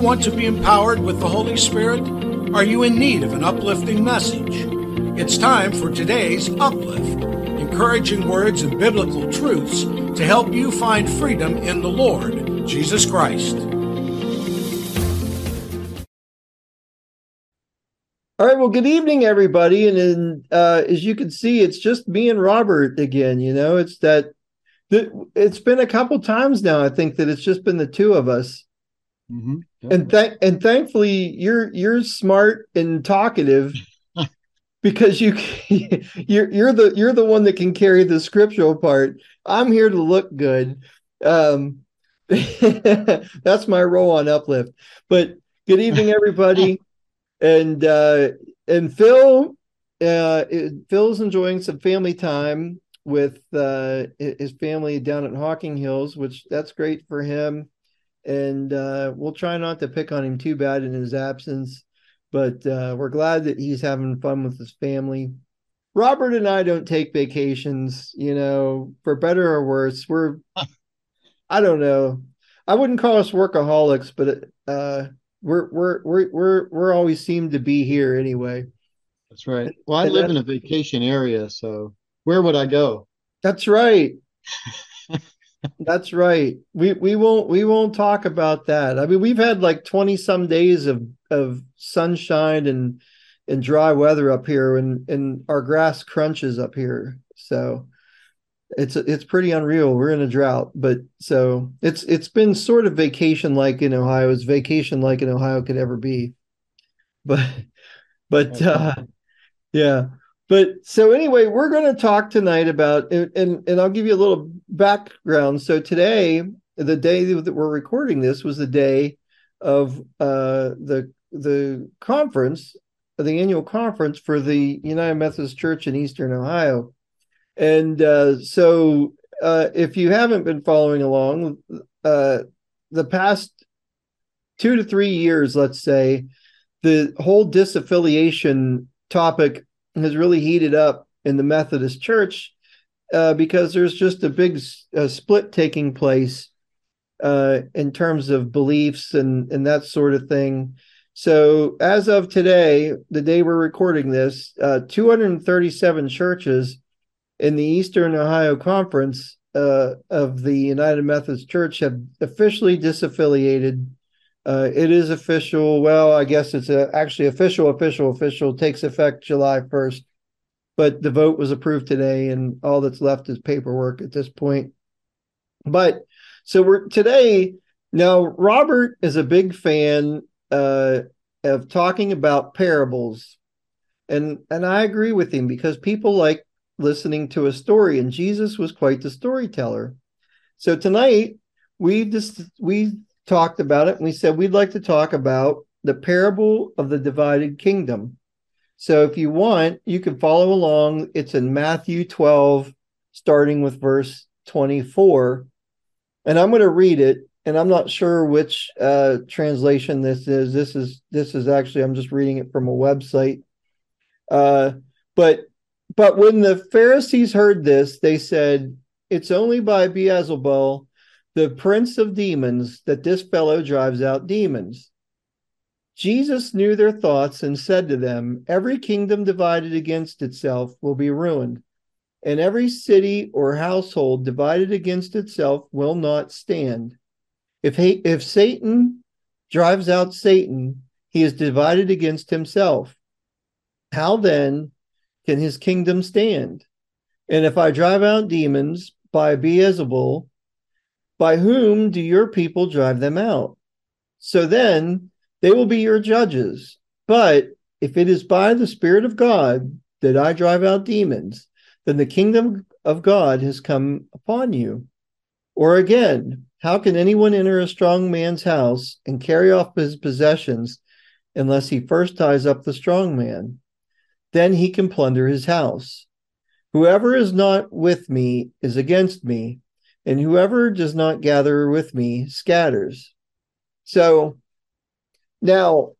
want to be empowered with the Holy Spirit? Are you in need of an uplifting message? It's time for today's Uplift encouraging words and biblical truths to help you find freedom in the Lord, Jesus Christ. All right. Well, good evening, everybody. And in, uh, as you can see, it's just me and Robert again. You know, it's that it's been a couple times now. I think that it's just been the two of us. Mm-hmm. And th- and thankfully, you're you're smart and talkative because you you're you're the you're the one that can carry the scriptural part. I'm here to look good. Um, that's my role on Uplift. But good evening, everybody, and uh, and Phil. Uh, Phil's enjoying some family time with uh, his family down at Hocking Hills, which that's great for him. And uh, we'll try not to pick on him too bad in his absence but uh, we're glad that he's having fun with his family. Robert and I don't take vacations, you know, for better or worse. We're, I don't know, I wouldn't call us workaholics, but uh, we're we're we're we're we're always seem to be here anyway. That's right. Well, I and live in a vacation area, so where would I go? That's right. That's right. We we won't we won't talk about that. I mean, we've had like 20 some days of of sunshine and and dry weather up here and and our grass crunches up here. So it's it's pretty unreal. We're in a drought, but so it's it's been sort of vacation like in Ohio as vacation like in Ohio could ever be. But but uh yeah. But so anyway, we're going to talk tonight about and and I'll give you a little background. So today, the day that we're recording this was the day of uh, the the conference, the annual conference for the United Methodist Church in Eastern Ohio, and uh, so uh, if you haven't been following along, uh, the past two to three years, let's say, the whole disaffiliation topic has really heated up in the Methodist Church uh, because there's just a big uh, split taking place uh, in terms of beliefs and and that sort of thing. So as of today, the day we're recording this, uh, 237 churches in the Eastern Ohio Conference uh, of the United Methodist Church have officially disaffiliated. Uh, it is official. Well, I guess it's a, actually official, official, official. Takes effect July 1st but the vote was approved today, and all that's left is paperwork at this point. But so we're today now. Robert is a big fan uh, of talking about parables, and and I agree with him because people like listening to a story, and Jesus was quite the storyteller. So tonight we just we talked about it, and we said we'd like to talk about the parable of the divided kingdom. So if you want, you can follow along. It's in Matthew 12, starting with verse 24. And I'm going to read it. And I'm not sure which uh, translation this is. This is this is actually I'm just reading it from a website. Uh, but but when the Pharisees heard this, they said, "It's only by Beelzebul, the prince of demons, that this fellow drives out demons." Jesus knew their thoughts and said to them, Every kingdom divided against itself will be ruined, and every city or household divided against itself will not stand. If, he, if Satan drives out Satan, he is divided against himself. How then can his kingdom stand? And if I drive out demons by Beelzebul, by whom do your people drive them out? So then, they will be your judges. But if it is by the Spirit of God that I drive out demons, then the kingdom of God has come upon you. Or again, how can anyone enter a strong man's house and carry off his possessions unless he first ties up the strong man? Then he can plunder his house. Whoever is not with me is against me, and whoever does not gather with me scatters. So now,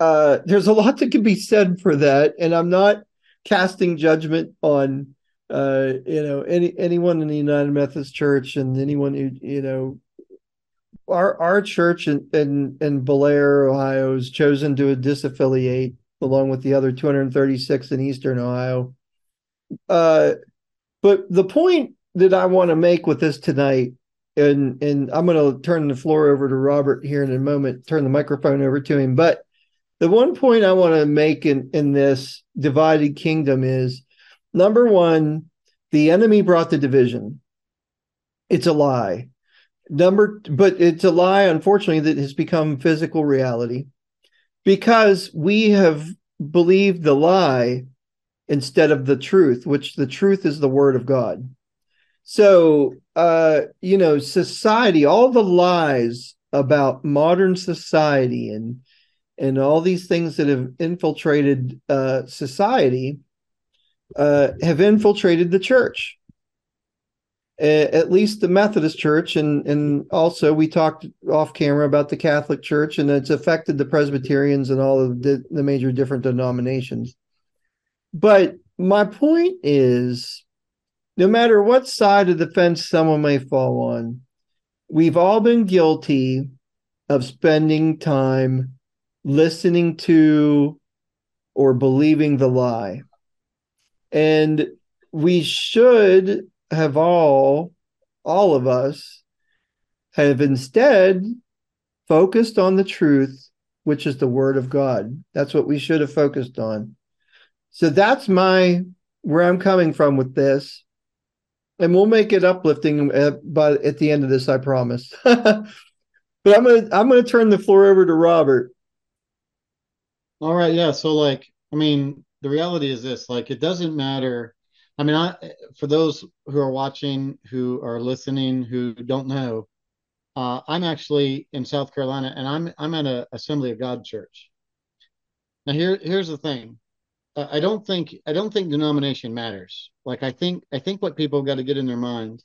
uh, there's a lot that can be said for that, and I'm not casting judgment on uh, you know any anyone in the United Methodist Church and anyone who you know our our church in in, in Bellaire, Ohio, has chosen to disaffiliate along with the other 236 in Eastern Ohio. Uh, but the point that I want to make with this tonight, and and I'm going to turn the floor over to Robert here in a moment, turn the microphone over to him. But the one point I want to make in in this divided kingdom is number one, the enemy brought the division. It's a lie. Number, but it's a lie, unfortunately, that has become physical reality because we have believed the lie instead of the truth, which the truth is the word of God. So, uh, you know, society, all the lies about modern society and and all these things that have infiltrated uh, society uh, have infiltrated the church at least the Methodist Church, and and also we talked off camera about the Catholic Church, and it's affected the Presbyterians and all of the, the major different denominations. But my point is, no matter what side of the fence someone may fall on, we've all been guilty of spending time listening to or believing the lie. And we should have all, all of us, have instead focused on the truth, which is the word of God. That's what we should have focused on. So that's my where I'm coming from with this. And we'll make it uplifting at, uh, but at the end of this, I promise. but I'm gonna I'm gonna turn the floor over to Robert. All right, yeah. So like, I mean, the reality is this: like, it doesn't matter I mean, I for those who are watching, who are listening, who don't know, uh, I'm actually in South Carolina, and I'm I'm at a Assembly of God church. Now, here here's the thing. I don't think I don't think denomination matters. Like I think I think what people got to get in their mind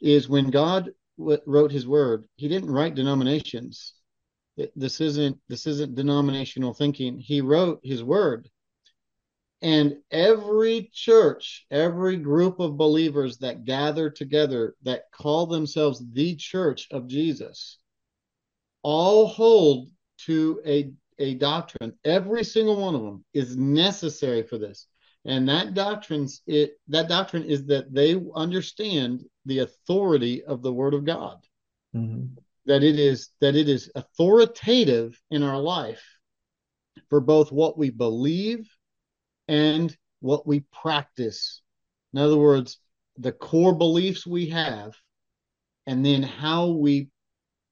is when God w- wrote His Word, He didn't write denominations. It, this isn't this isn't denominational thinking. He wrote His Word and every church, every group of believers that gather together that call themselves the church of Jesus, all hold to a, a doctrine. Every single one of them is necessary for this. And that doctrine's it that doctrine is that they understand the authority of the word of God. Mm-hmm. That it is that it is authoritative in our life for both what we believe and what we practice. In other words, the core beliefs we have, and then how we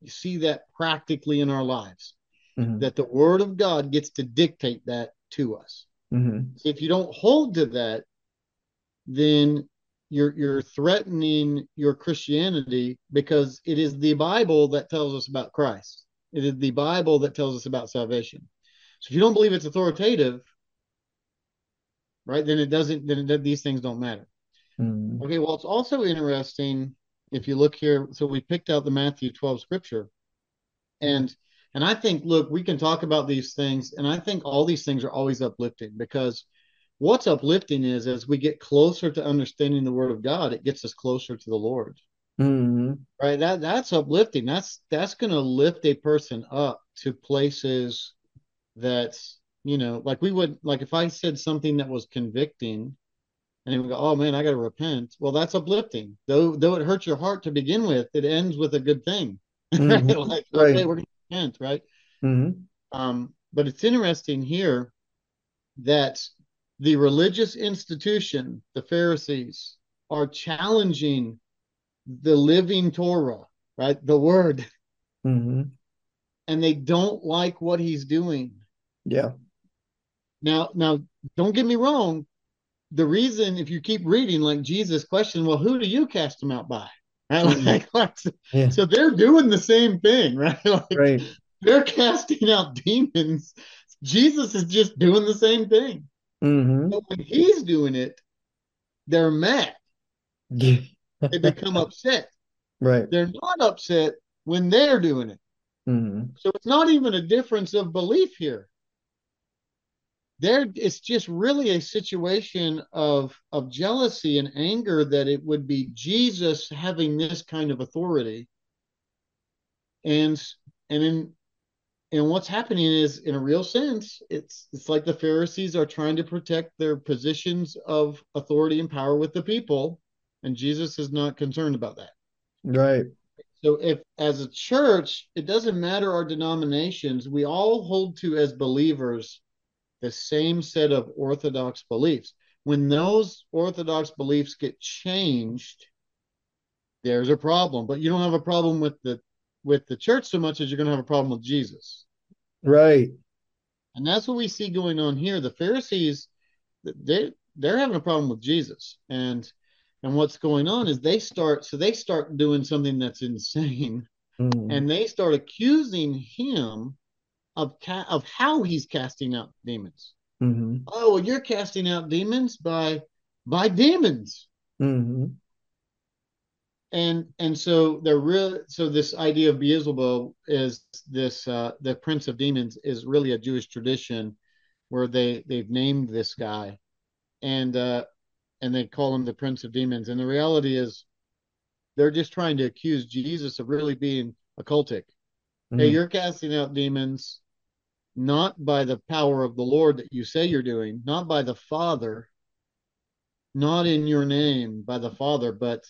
see that practically in our lives. Mm-hmm. That the Word of God gets to dictate that to us. Mm-hmm. If you don't hold to that, then you're you're threatening your Christianity because it is the Bible that tells us about Christ. It is the Bible that tells us about salvation. So if you don't believe it's authoritative, right? Then it doesn't. Then it, these things don't matter. Mm. Okay. Well, it's also interesting if you look here. So we picked out the Matthew 12 scripture, and and I think look, we can talk about these things, and I think all these things are always uplifting because what's uplifting is as we get closer to understanding the Word of God, it gets us closer to the Lord. Mm-hmm. Right. That that's uplifting. That's that's going to lift a person up to places that you know, like we would like if I said something that was convicting and would go, Oh man, I gotta repent. Well, that's uplifting. Though though it hurts your heart to begin with, it ends with a good thing. Mm-hmm. like, right. okay, we're gonna repent, right? Mm-hmm. Um, but it's interesting here that the religious institution, the Pharisees, are challenging the living Torah, right? The word. Mm-hmm. And they don't like what he's doing. Yeah. Now, now, don't get me wrong. The reason, if you keep reading, like Jesus' question, well, who do you cast them out by? Right? Like, yeah. So they're doing the same thing, right? Like, right. They're casting out demons. Jesus is just doing the same thing. Mm-hmm. But when he's doing it, they're mad. they become upset. Right. They're not upset when they're doing it. Mm-hmm. So it's not even a difference of belief here there it's just really a situation of of jealousy and anger that it would be Jesus having this kind of authority. And and in and what's happening is in a real sense it's it's like the pharisees are trying to protect their positions of authority and power with the people and jesus is not concerned about that. Right. So if as a church it doesn't matter our denominations we all hold to as believers the same set of orthodox beliefs when those orthodox beliefs get changed there's a problem but you don't have a problem with the with the church so much as you're going to have a problem with Jesus. Right. And that's what we see going on here. The Pharisees, they they're having a problem with Jesus, and and what's going on is they start so they start doing something that's insane, mm. and they start accusing him of ca- of how he's casting out demons. Mm-hmm. Oh, well, you're casting out demons by by demons. Mm-hmm and and so they're real so this idea of beelzebub is this uh the prince of demons is really a jewish tradition where they they've named this guy and uh and they call him the prince of demons and the reality is they're just trying to accuse jesus of really being occultic mm-hmm. hey you're casting out demons not by the power of the lord that you say you're doing not by the father not in your name by the father but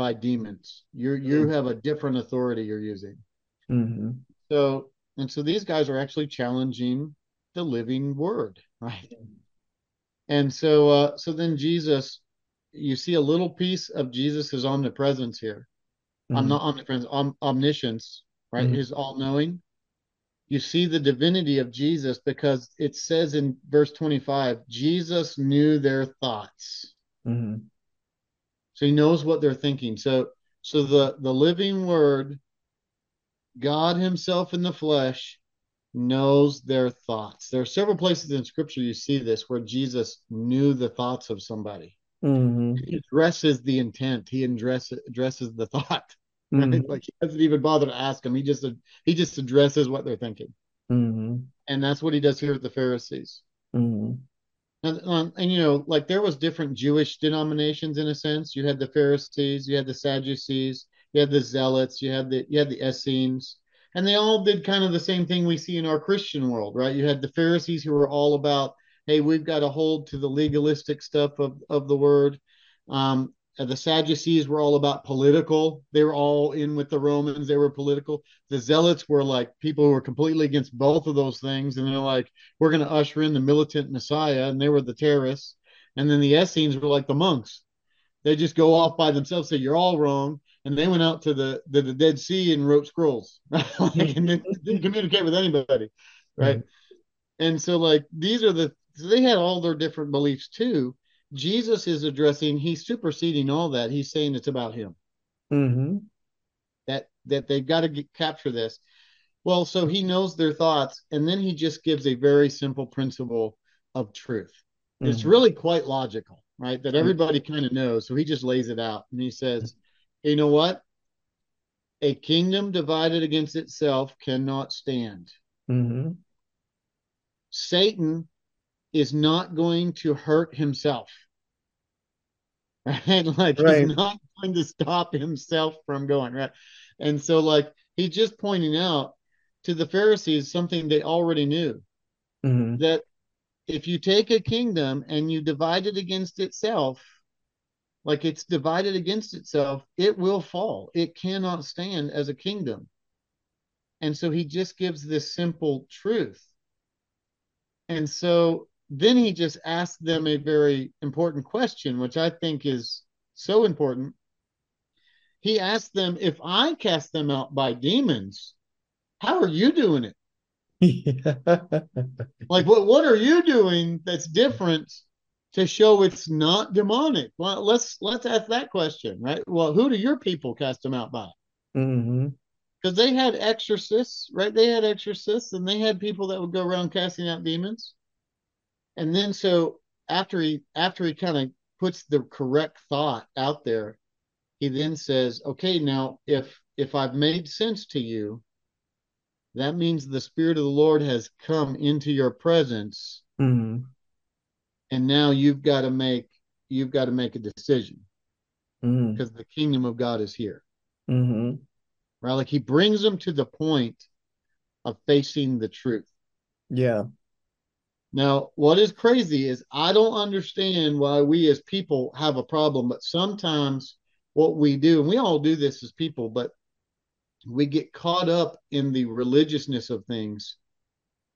by demons. You you mm-hmm. have a different authority you're using. Mm-hmm. So and so these guys are actually challenging the living word, right? And so uh, so then Jesus, you see a little piece of Jesus' omnipresence here. Mm-hmm. I'm not omnipresence, om- omniscience, right? Mm-hmm. His all knowing. You see the divinity of Jesus because it says in verse 25, Jesus knew their thoughts. Mm-hmm. So he knows what they're thinking. So so the the living word god himself in the flesh knows their thoughts. There are several places in scripture you see this where jesus knew the thoughts of somebody. Mm-hmm. he addresses the intent. He addresses addresses the thought mm-hmm. like he doesn't even bother to ask them he just he just addresses what they're thinking mm-hmm. and that's what he does here with the pharisees mm-hmm. And, um, and you know, like there was different Jewish denominations in a sense. You had the Pharisees, you had the Sadducees, you had the Zealots, you had the you had the Essenes, and they all did kind of the same thing we see in our Christian world, right? You had the Pharisees who were all about, hey, we've got to hold to the legalistic stuff of of the word. Um, the Sadducees were all about political. They were all in with the Romans. They were political. The Zealots were like people who were completely against both of those things. And they're like, we're going to usher in the militant Messiah. And they were the terrorists. And then the Essenes were like the monks. They just go off by themselves, say, you're all wrong. And they went out to the, the, the Dead Sea and wrote scrolls like, and didn't, didn't, communicate with anybody. Right. Mm-hmm. And so, like, these are the, so they had all their different beliefs too Jesus is addressing, he's superseding all that. He's saying it's about him. Mm-hmm. That that they've got to get, capture this. Well, so he knows their thoughts, and then he just gives a very simple principle of truth. Mm-hmm. It's really quite logical, right? That everybody kind of knows. So he just lays it out, and he says, "You know what? A kingdom divided against itself cannot stand." Mm-hmm. Satan is not going to hurt himself. Right? Like right. he's not going to stop himself from going, right? And so like he's just pointing out to the Pharisees something they already knew. Mm-hmm. That if you take a kingdom and you divide it against itself, like it's divided against itself, it will fall. It cannot stand as a kingdom. And so he just gives this simple truth. And so then he just asked them a very important question, which I think is so important. He asked them, If I cast them out by demons, how are you doing it? like what what are you doing that's different to show it's not demonic? Well, let's let's ask that question, right? Well, who do your people cast them out by? Mm-hmm because they had exorcists, right? They had exorcists, and they had people that would go around casting out demons and then so after he after he kind of puts the correct thought out there he then says okay now if if i've made sense to you that means the spirit of the lord has come into your presence mm-hmm. and now you've got to make you've got to make a decision mm-hmm. because the kingdom of god is here mm-hmm. right? Like he brings them to the point of facing the truth. Yeah. Now, what is crazy is I don't understand why we as people have a problem, but sometimes what we do, and we all do this as people, but we get caught up in the religiousness of things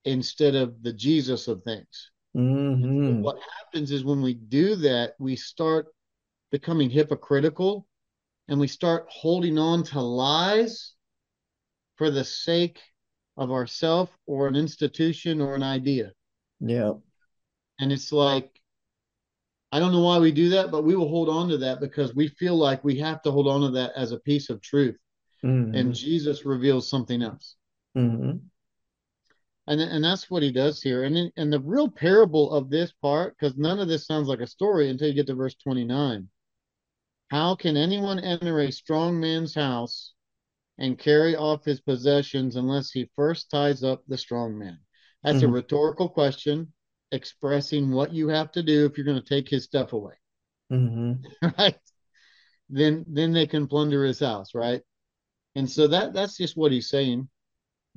instead of the Jesus of things. Mm-hmm. What happens is when we do that, we start becoming hypocritical and we start holding on to lies for the sake of ourself or an institution or an idea. Yeah. And it's like, I don't know why we do that, but we will hold on to that because we feel like we have to hold on to that as a piece of truth. Mm-hmm. And Jesus reveals something else. Mm-hmm. And, and that's what he does here. And and the real parable of this part, because none of this sounds like a story until you get to verse 29. How can anyone enter a strong man's house and carry off his possessions unless he first ties up the strong man? That's a Mhm. rhetorical question expressing what you have to do if you're going to take his stuff away, Mm-hmm. right? Then then they can plunder his house, right? And so that that's just what he's saying.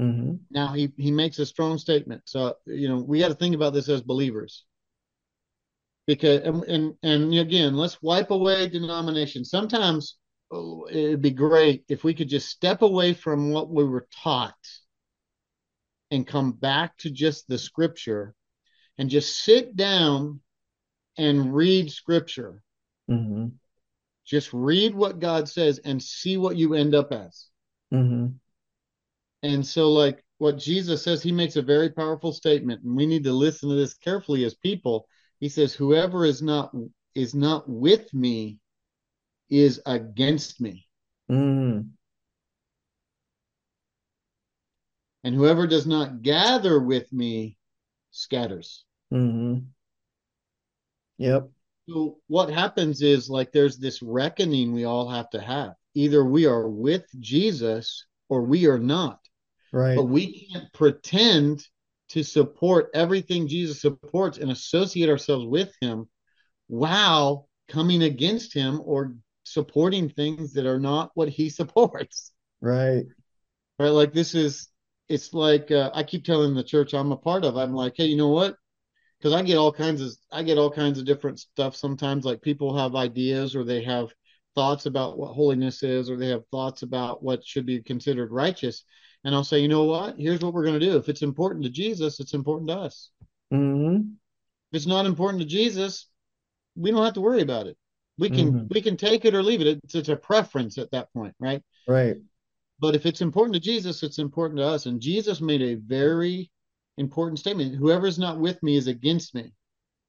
Mm-hmm. Now he he makes a strong statement. So you know we got to think about this as believers, because and and, and again, let's wipe away denomination. Sometimes oh, it'd be great if we could just step away from what we were taught and come back to just the scripture and just sit down and read scripture. Mm-hmm. Just read what God says and see what you end up as. Mm-hmm. And so, like what Jesus says, he makes a very powerful statement, and we need to listen to this carefully as people. He says, Whoever is not is not with me is against me. Mm-hmm. And whoever does not gather with me scatters. Mm-hmm. Yep. So what happens is like there's this reckoning we all have to have. Either we are with Jesus or we are not. Right. But we can't pretend to support everything Jesus supports and associate ourselves with him while coming against him or supporting things that are not what he supports. Right. Right? Like this is it's like uh, I keep telling the church I'm a part of. I'm like, hey, you know what? Because I get all kinds of I get all kinds of different stuff sometimes. Like people have ideas or they have thoughts about what holiness is, or they have thoughts about what should be considered righteous. And I'll say, you know what? Here's what we're going to do. If it's important to Jesus, it's important to us. Mm-hmm. If it's not important to Jesus, we don't have to worry about it. We can Mhm. we can take it or leave it. It's, it's a preference at that point, right? Right. But if it's important to Jesus, it's important to us. And Jesus made a very important statement. Whoever's not with me is against me.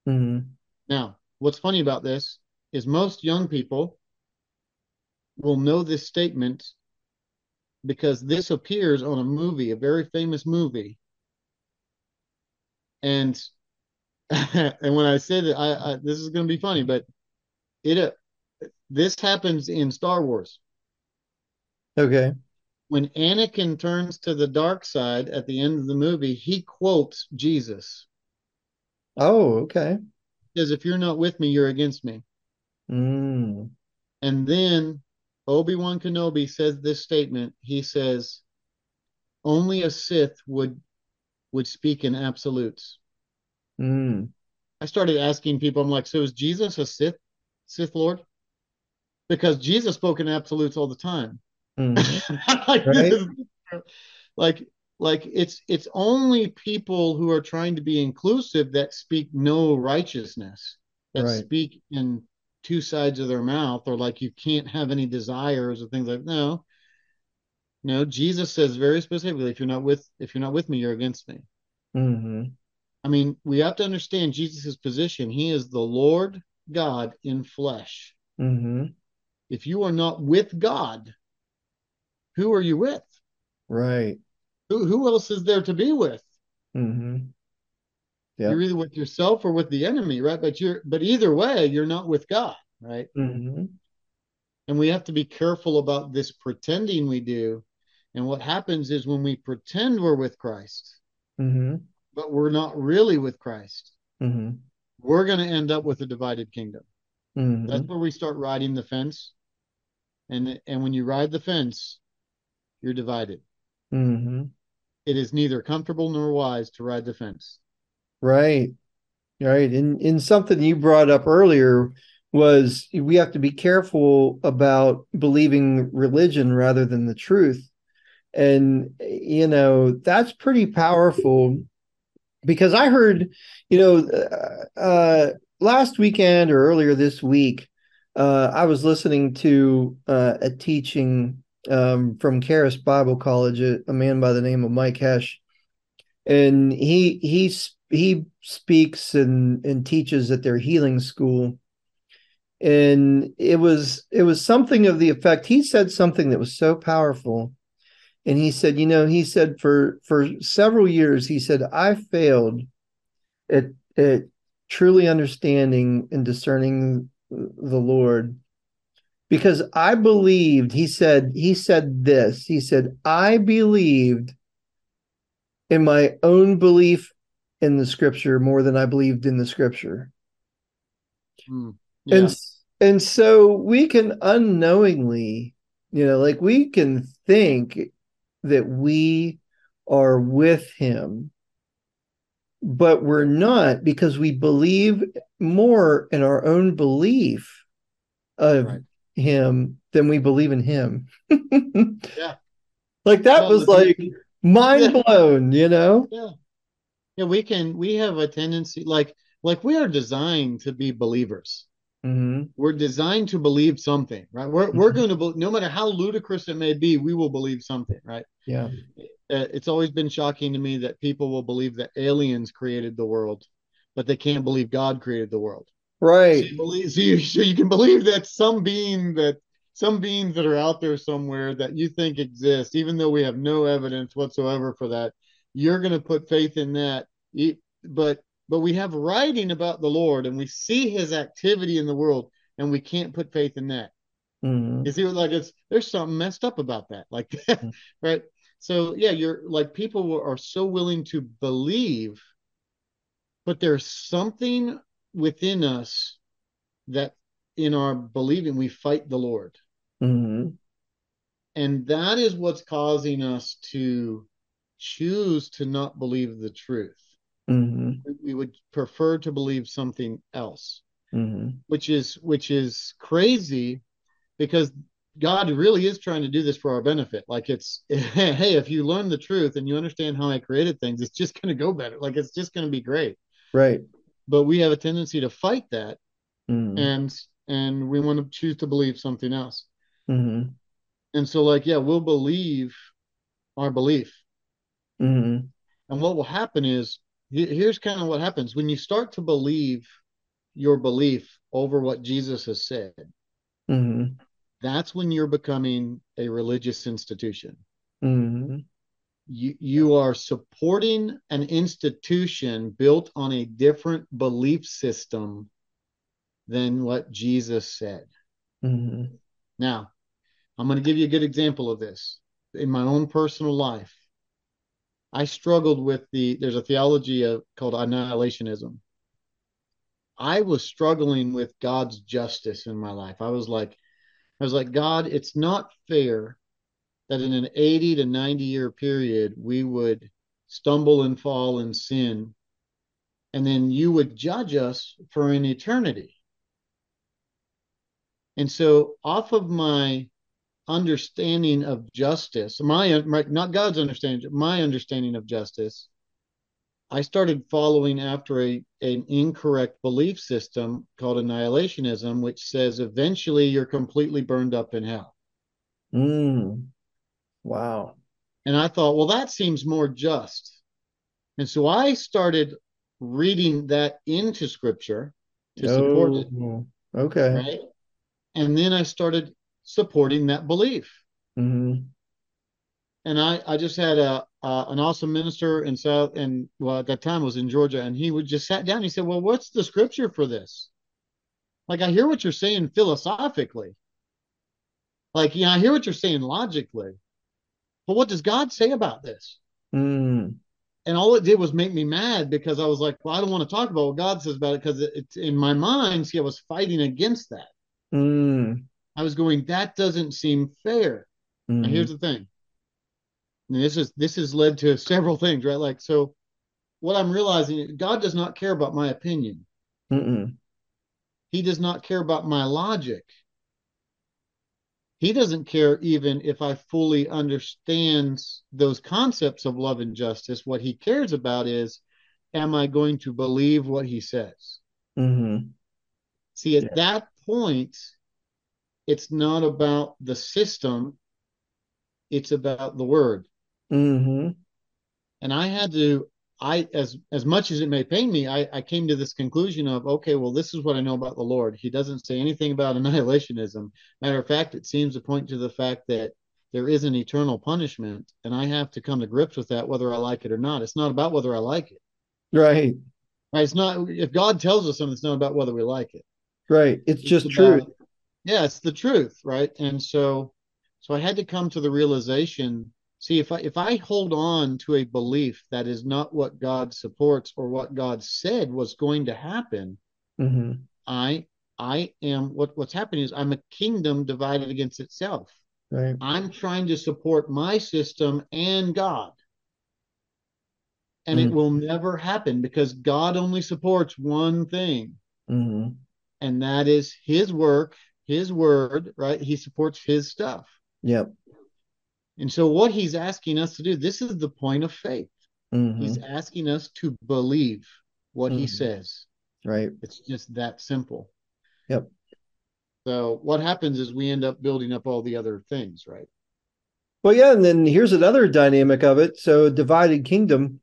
Mm-hmm. Now, what's funny about this is most young people will know this statement because this appears on a movie, a very famous movie. And and when I said it, I, I this is going to be funny, but it uh, this happens in Star Wars. Okay. When Anakin turns to the dark side at the end of the movie, he quotes Jesus. Oh, okay. He says, "If you're not with me, you're against me." Mm. And then Obi-Wan Kenobi says this statement. He says, "Only a Sith would would speak in absolutes." Mm. I started asking people, I'm like, "So is Jesus a Sith Sith Lord?" Because Jesus spoke in absolutes all the time. Mm. like, Right. is- like like it's it's only people who are trying to be inclusive that speak no righteousness, that Right. speak in two sides of their mouth, or like you can't have any desires or things like no. No, Jesus says very specifically, if you're not with if you're not with me, you're against me. Mm-hmm. I mean, we have to understand jesus's position. He is the Lord God in flesh. Mm-hmm. If you are not with God, who are you with? Right. Who who else is there to be with? Mm-hmm. Yeah. You're either with yourself or with the enemy, right? But you're but either way, you're not with God, right? Mm-hmm. And we have to be careful about this pretending we do. And what happens is when we pretend we're with Christ, Mm-hmm. but we're not really with Christ, Mm-hmm. we're going to end up with a divided kingdom. That's Mm-hmm. where we start riding the fence. And and when you ride the fence, you're divided. hmm It is neither comfortable nor wise to ride the fence. Right. Right. And and something you brought up earlier was we have to be careful about believing religion rather than the truth. And you know, that's pretty powerful because I heard, you know, uh, uh last weekend or earlier this week, uh, I was listening to uh, a teaching um, from Charis Bible College, a, a, man by the name of Mike Hesh, and he he he speaks and and teaches at their healing school, and it was it was something of the effect. He said something that was so powerful, and he said, you know, he said for for several years, he said I failed at at truly understanding and discerning the Lord because I believed he said he said this he said I believed in my own belief in the scripture more than I believed in the scripture. Mm, yeah. And and so we can unknowingly, you know, like we can think that we are with him but we're not because we believe more in our own belief of right. Him than we believe in him. yeah. Like that well, was like mind yeah. blown, you know? Yeah. Yeah, we can we have a tendency like like we are designed to be believers. Mm-hmm. We're designed to believe something, right? We're mm-hmm. we're going to be, no matter how ludicrous it may be, we will believe something, right? Yeah. Uh, it's always been shocking to me that people will believe that aliens created the world, but they can't believe God created the world. Right. So you, believe, so you, so you can believe that some being that some beings that are out there somewhere that you think exist, even though we have no evidence whatsoever for that, you're going to put faith in that. But but we have writing about the Lord and we see His activity in the world, and we can't put faith in that. Mm-hmm. You see, like it's there's something messed up about that, like that, mm-hmm. right? So yeah, you're like people are so willing to believe, but there's something within us that in our believing we fight the Lord. Mm-hmm. And that is what's causing us to choose to not believe the truth. Mm-hmm. We would prefer to believe something else, mm-hmm. which is which is crazy because God really is trying to do this for our benefit. Like it's, hey, if you learn the truth and you understand how I created things, it's just going to go better. Like it's just going to be great. Right. But we have a tendency to fight that, mm. and and we want to choose to believe something else. Mm-hmm. And so, like, yeah, we'll believe our belief. Mm-hmm. And what will happen is, here's kind of what happens when you start to believe your belief over what Jesus has said. Mm-hmm that's when you're becoming a religious institution. You, you are supporting an institution built on a different belief system than what Jesus said. Mm-hmm. Now, I'm going to give you a good example of this in my own personal life. I struggled with the there's a theology of, called annihilationism. I was struggling with God's justice in my life. I was like, I was like, God, it's not fair that in an 80 to 90 year period, we would stumble and fall and sin, and then you would judge us for an eternity. And so, off of my understanding of justice, my, my not God's understanding, my understanding of justice, I started following after a an incorrect belief system called annihilationism, which says eventually you're completely burned up in hell. Mm. Wow. And I thought, well, that seems more just. And so I started reading that into scripture to oh, support it. Oh, okay. Right. And then I started supporting that belief. Mm-hmm. And I, I just had a, uh, an awesome minister in South, and well, at that time was in Georgia, and he would just sat down. he said, "Well, what's the scripture for this? Like, I hear what you're saying philosophically. Like, you know, I hear what you're saying logically, but what does God say about this?" Mm. And all it did was make me mad because I was like, "Well, I don't want to talk about what God says about it because it, it's in my mind." See, I was fighting against that. Mm. I was going, "That doesn't seem fair." Mm. here's the thing And this is this has led to several things, right? Like so what I'm realizing, God does not care about my opinion. Mm-mm. He does not care about my logic. He doesn't care even if I fully understand those concepts of love and justice. What he cares about is, am I going to believe what he says? Mm-hmm. See, at Yeah. that point, it's not about the system, it's about the word. Mm-hmm. And I had to, I as as much as it may pain me, I, I came to this conclusion of okay, well, this is what I know about the Lord. He doesn't say anything about annihilationism. Matter of fact, it seems to point to the fact that there is an eternal punishment, and I have to come to grips with that whether I like it or not. It's not about whether I like it. Right. Right? It's not if God tells us something, it's not about whether we like it. Right. It's just It's truth. about- yeah, it's the truth, right? And so so I had to come to the realization, see if I if I hold on to a belief that is not what God supports or what God said was going to happen, Mm-hmm. I I am what what's happening is I'm a kingdom divided against itself. Right. I'm trying to support my system and God. And it Mhm. will never happen because God only supports one thing Mm-hmm. and that is his work, his word, right? He supports his stuff. Yep. And so, what he's asking us to do, this is the point of faith. Mm-hmm. He's asking us to believe what he Mhm. says. Right. It's just that simple. Yep. So, what happens is we end up building up all the other things, right? Well, yeah, and then here's another dynamic of it. So, divided kingdom.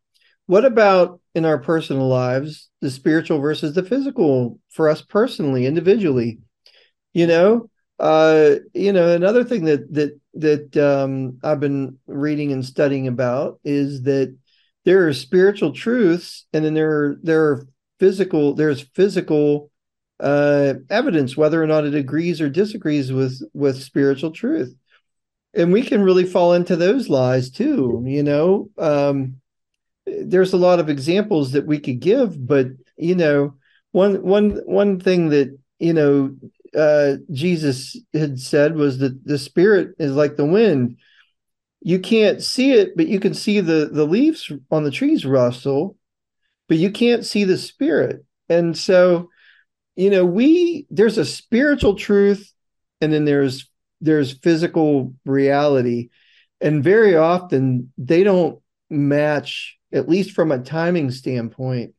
What about in our personal lives, the spiritual versus the physical for us personally, individually? You know, uh, you know, another thing that that that um, I've been reading and studying about is that there are spiritual truths, and then there are there are physical. There's physical uh, evidence, whether or not it agrees or disagrees with with spiritual truth and we can really fall into those lies too you know um there's a lot of examples that we could give but you know one one one thing that you know uh jesus had said was that the spirit is like the wind. You can't see it but you can see the the leaves on the trees rustle but you can't see the spirit. And so you know we there's a spiritual truth and then there's there's physical reality. And very often they don't match at least from a timing standpoint.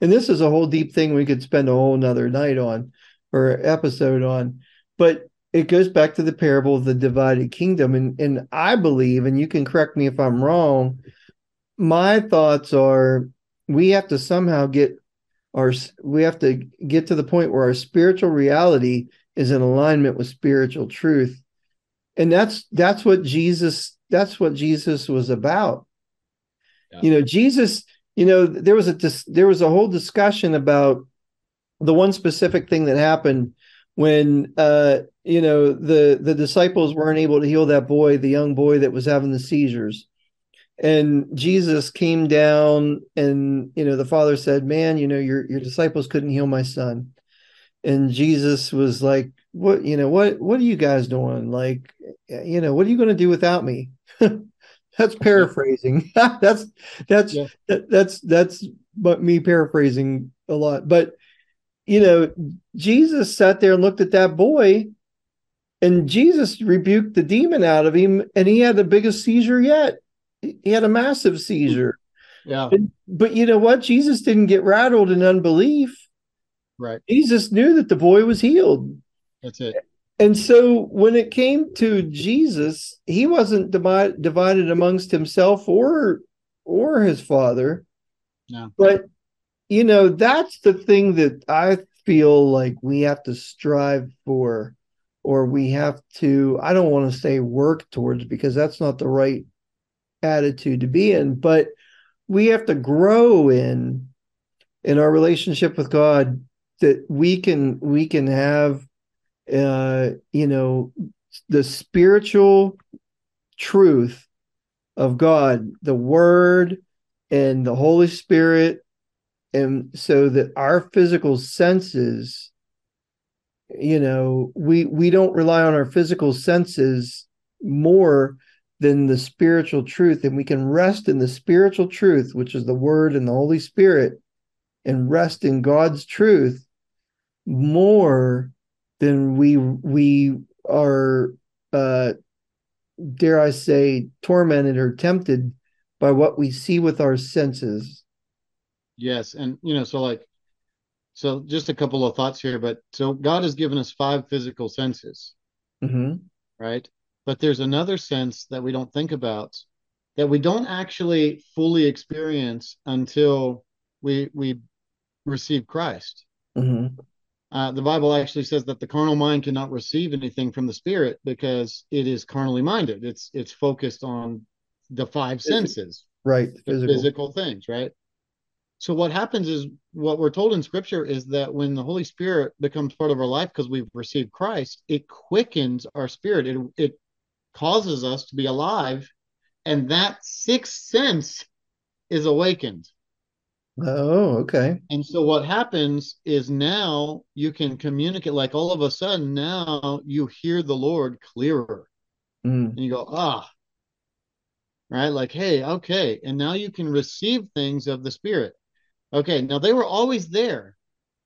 And this is a whole deep thing we could spend a whole nother night on or episode on but it goes back to the parable of the divided kingdom. And and i believe and you can correct me if i'm wrong my thoughts are we have to somehow get our we have to get to the point where our spiritual reality is in alignment with spiritual truth. And that's that's what jesus that's what jesus was about. Yeah. you know jesus you know there was a dis, there was a whole discussion about the one specific thing that happened when uh you know the the disciples weren't able to heal that boy the young boy that was having the seizures. And jesus came down and you know the father said man you know your your disciples couldn't heal my son. And jesus was like what you know what what are you guys doing? Like you know what are you going to do without me? That's paraphrasing. That's that's Yeah. that, that's that's but me paraphrasing a lot. But you know jesus sat there and looked at that boy and jesus rebuked the demon out of him and he had the biggest seizure yet he had a massive seizure Yeah, but you know what jesus didn't get rattled in unbelief right. jesus knew that the boy was healed That's it. and so when it came to Jesus, he wasn't divided divided amongst himself or or his father. No. But you know, that's the thing that I feel like we have to strive for or we have to I don't want to say work towards because that's not the right attitude to be in, but we have to grow in in our relationship with God that we can we can have uh you know the spiritual truth of God the word and the holy spirit and so that our physical senses you know we we don't rely on our physical senses more than the spiritual truth. And we can rest in the spiritual truth which is the word and the holy spirit and rest in god's truth more than we we are uh dare i say tormented or tempted by what we see with our senses Yes, and you know, so like, so just a couple of thoughts here, but so God has given us five physical senses, hmm right? But there's another sense that we don't think about that we don't actually fully experience until we we receive Christ. hmm Uh, the Bible actually says that the carnal mind cannot receive anything from the Spirit because it is carnally minded. It's it's focused on the five senses, right physical, physical things, right? So what happens is what we're told in scripture is that when the Holy Spirit becomes part of our life because we've received Christ, it quickens our spirit. It it causes us to be alive, and that sixth sense is awakened. oh okay And so what happens is now you can communicate like all of a sudden now you hear the Lord clearer Mm, and you go, ah, right? Like, hey, okay. And now you can receive things of the Spirit. Okay, now they were always there.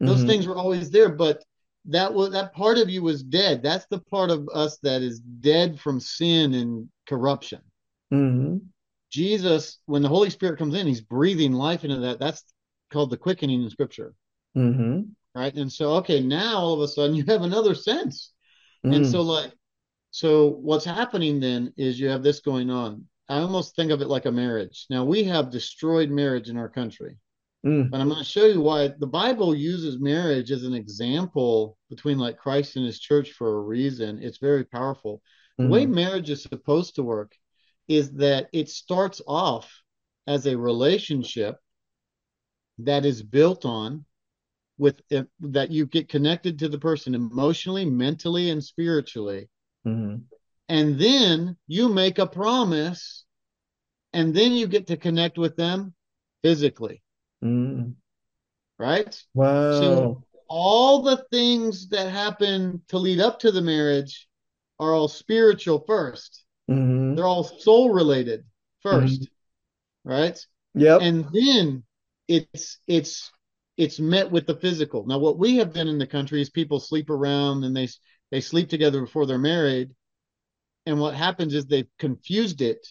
Those mhm, things were always there, but that was that part of you was dead. That's the part of us that is dead from sin and corruption. mhm, Jesus, when the Holy Spirit comes in, he's breathing life into that. That's called the quickening in scripture. mhm, Right. And so, okay, now all of a sudden you have another sense. And mm, so, like, so what's happening then is you have this going on. I almost think of it like a marriage. Now we have destroyed marriage in our country, mm, but I'm going to show you why the Bible uses marriage as an example between like Christ and his church for a reason. It's very powerful. The way mhm, marriage is supposed to work is that it starts off as a relationship that is built on with it, that you get connected to the person emotionally, mentally, and spiritually. mhm, And then you make a promise, and then you get to connect with them physically, mm. right? Wow. So all the things that happen to lead up to the marriage are all spiritual first. hmm They're all soul related 1st right? Yep. and then it's it's it's met with the physical. Now, what we have done in the country is people sleep around and they they sleep together before they're married, and what happens is they've confused it,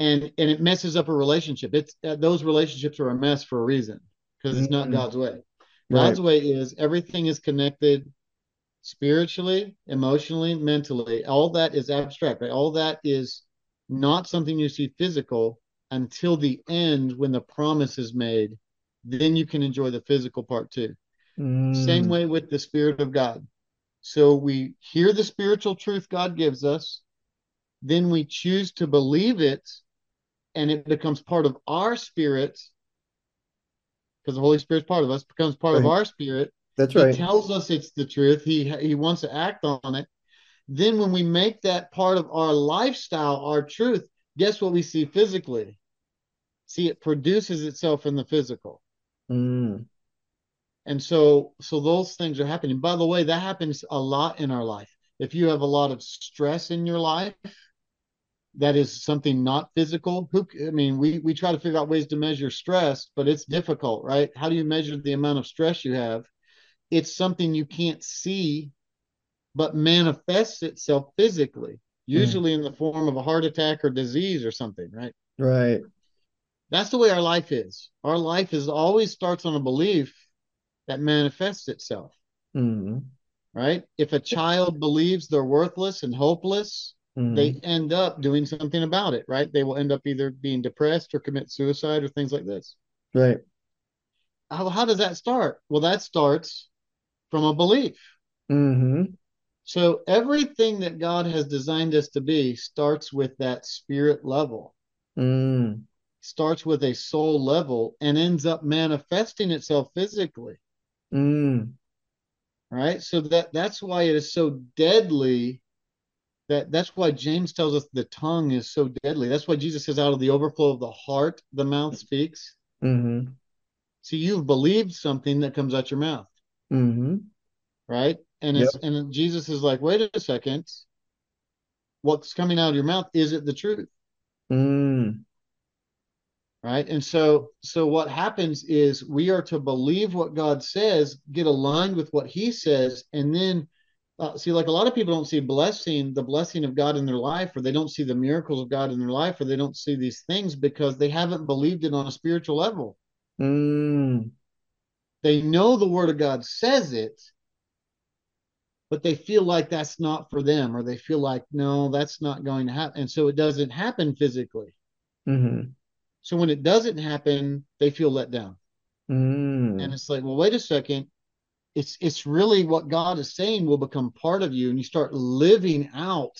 and and it messes up a relationship. It's uh, those relationships are a mess for a reason because it's not Mhm. God's way. Right. God's way is everything is connected spiritually, emotionally, mentally. All that is abstract. Right? All that is not something you see physical until the end when the promise is made. Then you can enjoy the physical part too. Same Mm. way with the Spirit of God. So we hear the spiritual truth God gives us, then we choose to believe it, and it becomes part of our spirit because the Holy Spirit's part of us, becomes part of our spirit. That's right. He right. tells us it's the truth. He he wants to act on it. Then when we make that part of our lifestyle, our truth, guess what we see physically? See, it produces itself in the physical. Mm. And so so those things are happening. By the way, that happens a lot in our life. If you have a lot of stress in your life, that is something not physical. Who I mean, we we try to figure out ways to measure stress, but it's difficult, right? How do you measure the amount of stress you have? It's something you can't see but manifests itself physically, usually in the form of a heart attack or disease or something, right? Right. That's the way our life is. Our life is always starts on a belief that manifests itself, Mm. right? If a child believes they're worthless and hopeless, Mm. they end up doing something about it, right? They will end up either being depressed or commit suicide or things like this. right. How, how does that start? Well, that starts from a belief. hmm So everything that God has designed us to be starts with that spirit level, Mm. starts with a soul level, and ends up manifesting itself physically. Mm. Right. So that that's why it is so deadly. That that's why James tells us the tongue is so deadly. That's why Jesus says, out of the overflow of the heart, the mouth speaks. hmm See, you've believed something that comes out your mouth, hmm right? And it's and Jesus is like, wait a second. what's coming out of your mouth is it the truth Mm. right and so so what happens is we are to believe what god says get aligned with what he says and then uh, see like a lot of people don't see blessing the blessing of god in their life or they don't see the miracles of god in their life or they don't see these things because they haven't believed it on a spiritual level Mm. they know the word of god says it but they feel like that's not for them or they feel like no that's not going to happen and so it doesn't happen physically Mm-hmm. so when it doesn't happen they feel let down Mm. and it's like well wait a second it's it's really what god is saying will become part of you and you start living out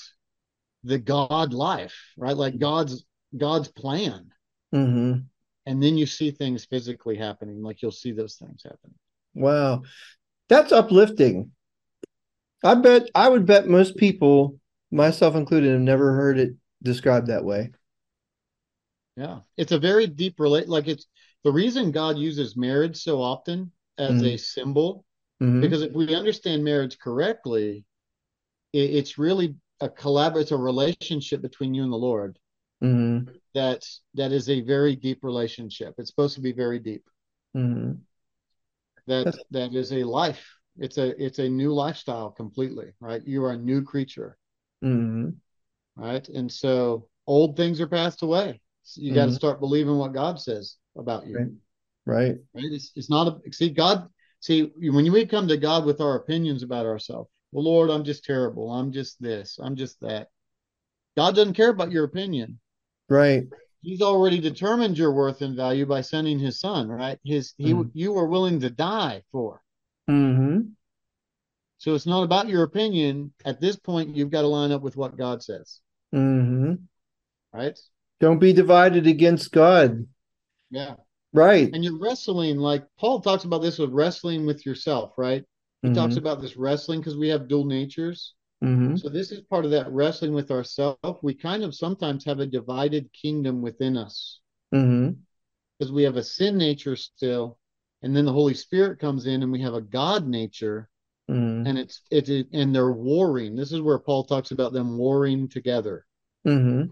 the god life right like god's god's plan Mm-hmm. and then you see things physically happening like you'll see those things happen Wow. That's uplifting. I bet I would bet most people, myself included, have never heard it described that way. yeah it's a very deep relate like it's the reason god uses marriage so often as Mhm. a symbol Mhm. because if we understand marriage correctly it, it's really a collab it's a relationship between you and the lord Mhm. that that is a very deep relationship it's supposed to be very deep Mhm. that That's- a life it's a it's a new lifestyle completely right you are a new creature Mhm. right and so old things are passed away so you got to Mhm. start believing what god says about you Right. Right. right it's, it's not a see god see when we come to god with our opinions about ourselves well lord i'm just terrible i'm just this i'm just that god doesn't care about your opinion Right. he's already determined your worth and value by sending his son right his he Mhm. you were willing to die for Mm-hmm. so it's not about your opinion at this point you've got to line up with what god says Mm-hmm. right Don't be divided against God. yeah Right. and you're wrestling like paul talks about this with wrestling with yourself right he talks Mhm. about this wrestling because we have dual natures Mhm. So this is part of that wrestling with ourselves. We kind of sometimes have a divided kingdom within us Mhm. because we have a sin nature still, and then the Holy Spirit comes in, and we have a God nature, Mhm. and it's it's and they're warring. This is where Paul talks about them warring together. Mhm.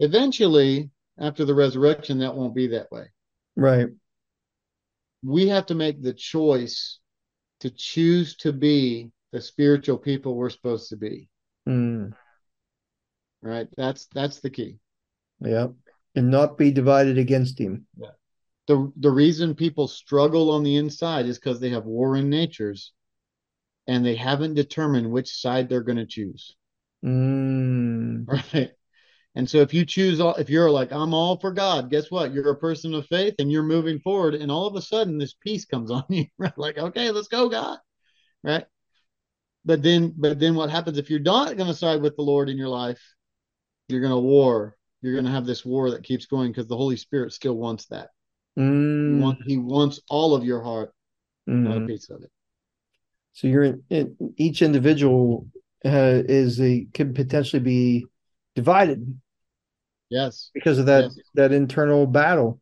Eventually, after the resurrection, that won't be that way. Right. We have to make the choice to choose to be the spiritual people we're supposed to be. Mm. Right? That's that's the key. Yep. And not be divided against him. Yeah. the the reason people struggle on the inside is because they have warring natures and they haven't determined which side they're going to choose Mm. right and so if you choose all if you're like i'm all for god guess what? You're a person of faith and you're moving forward and all of a sudden this peace comes on you right? Like okay let's go god right? But then but then what happens? If you're not going to side with the lord in your life you're going to war. You're going to have this war that keeps going because the holy spirit still wants that. He, Mm. want, he wants all of your heart not a Mhm. piece of it. So you're in, in each individual uh, is a could potentially be divided Yes, because of that Yes. that internal battle.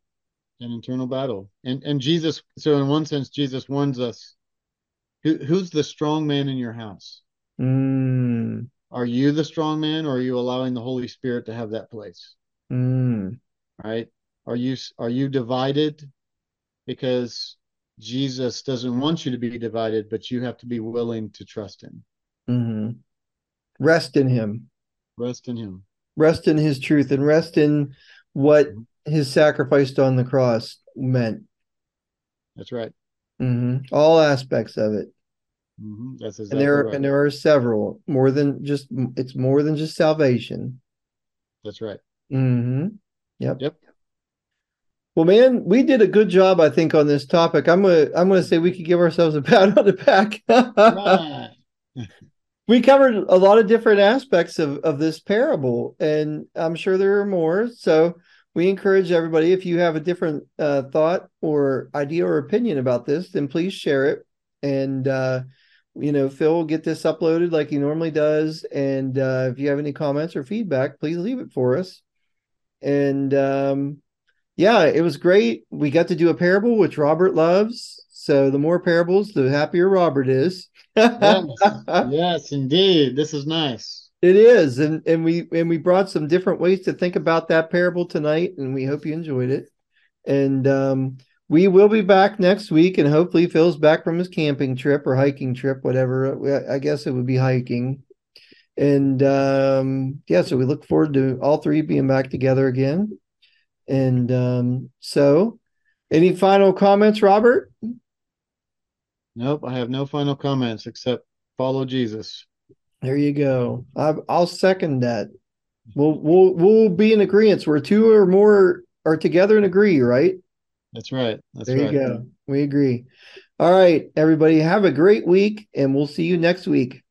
an internal battle. And and Jesus, so in one sense, Jesus warns us. Who who's the strong man in your house? Mm. Are you the strong man or are you allowing the Holy Spirit to have that place? Mm. Right? Are you are you divided because Jesus doesn't want you to be divided, but you have to be willing to trust him. Mm-hmm. Rest in him. Rest in him. Rest in his truth and rest in what his sacrifice on the cross meant. That's right. hmm All aspects of it. hmm That's exactly and there right. and there are several more than just it's more than just salvation That's right. hmm yep Yep. well man we did a good job i think on this topic i'm gonna i'm gonna say we could give ourselves a pat on the back. we covered a lot of different aspects of of this parable and i'm sure there are more. So we encourage everybody if you have a different uh, thought or idea or opinion about this then please share it. And uh, you know phil will get this uploaded like he normally does. And uh, if you have any comments or feedback please leave it for us. And um, yeah it was great. We got to do a parable which robert loves so the more parables the happier robert is yes. yes, indeed. This is nice. It is, and and we and we brought some different ways to think about that parable tonight, and we hope you enjoyed it. And um, we will be back next week, and hopefully Phil's back from his camping trip or hiking trip, whatever. I guess it would be hiking. And um, yeah, so we look forward to all three being back together again. And um, so, any final comments, Robert? Nope, I have no final comments except follow Jesus. There you go. I, I'll second that. We'll we'll we'll be in agreement. Where two or more are together and agree, right? That's right. That's there right. you go. We agree. All right, everybody, have a great week, and we'll see you next week.